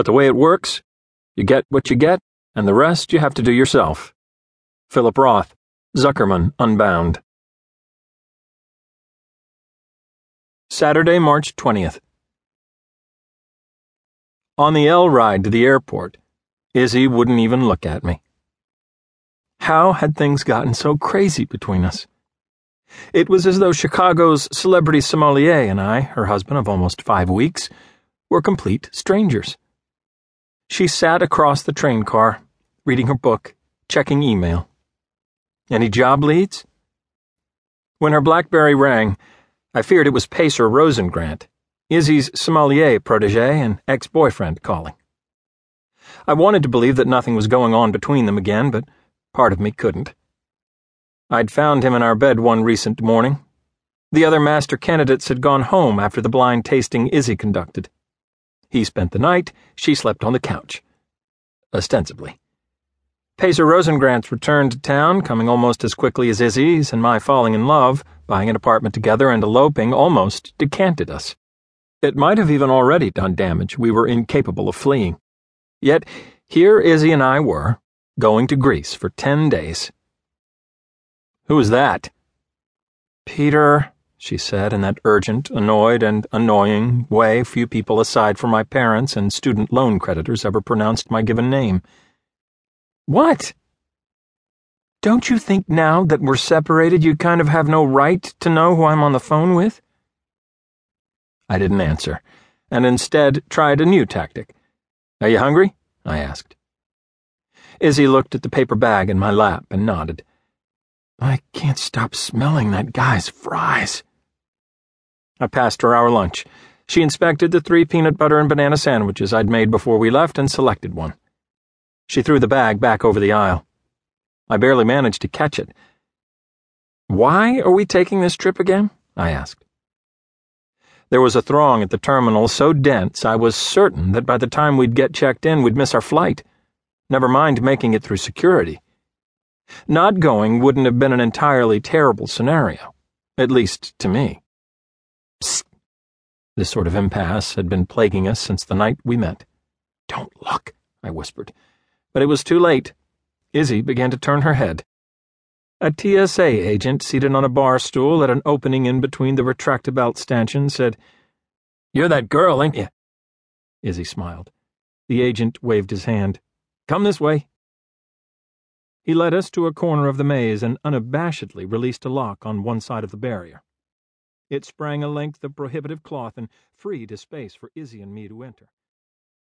But the way it works, you get what you get, and the rest you have to do yourself. Philip Roth, Zuckerman Unbound. Saturday, March 20th. On the L ride to the airport, Izzy wouldn't even look at me. How had things gotten so crazy between us? It was as though Chicago's celebrity sommelier and I, her husband of almost five weeks, were complete strangers. She sat across the train car, reading her book, checking email. Any job leads? When her Blackberry rang, I feared it was Pacer Rosengrant, Izzy's sommelier protege and ex boyfriend, calling. I wanted to believe that nothing was going on between them again, but part of me couldn't. I'd found him in our bed one recent morning. The other master candidates had gone home after the blind tasting Izzy conducted. He spent the night, she slept on the couch. Ostensibly. Pacer Rosengrant's returned to town, coming almost as quickly as Izzy's, and my falling in love, buying an apartment together and eloping, almost decanted us. It might have even already done damage we were incapable of fleeing. Yet, here Izzy and I were, going to Greece for ten days. Who was that? Peter, she said in that urgent, annoyed, and annoying way few people aside from my parents and student loan creditors ever pronounced my given name. What? Don't you think now that we're separated you kind of have no right to know who I'm on the phone with? I didn't answer, and instead tried a new tactic. Are you hungry? I asked. Izzy looked at the paper bag in my lap and nodded. I can't stop smelling that guy's fries. I passed her our lunch. She inspected the three peanut butter and banana sandwiches I'd made before we left and selected one. She threw the bag back over the aisle. I barely managed to catch it. Why are we taking this trip again? I asked. There was a throng at the terminal so dense I was certain that by the time we'd get checked in, we'd miss our flight. Never mind making it through security. Not going wouldn't have been an entirely terrible scenario, at least to me. Psst. This sort of impasse had been plaguing us since the night we met. Don't look, I whispered. But it was too late. Izzy began to turn her head. A TSA agent seated on a bar stool at an opening in between the retractable stanchions said, You're that girl, ain't you? Izzy smiled. The agent waved his hand. Come this way. He led us to a corner of the maze and unabashedly released a lock on one side of the barrier. It sprang a length of prohibitive cloth and freed a space for Izzy and me to enter.